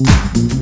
Mm-hmm.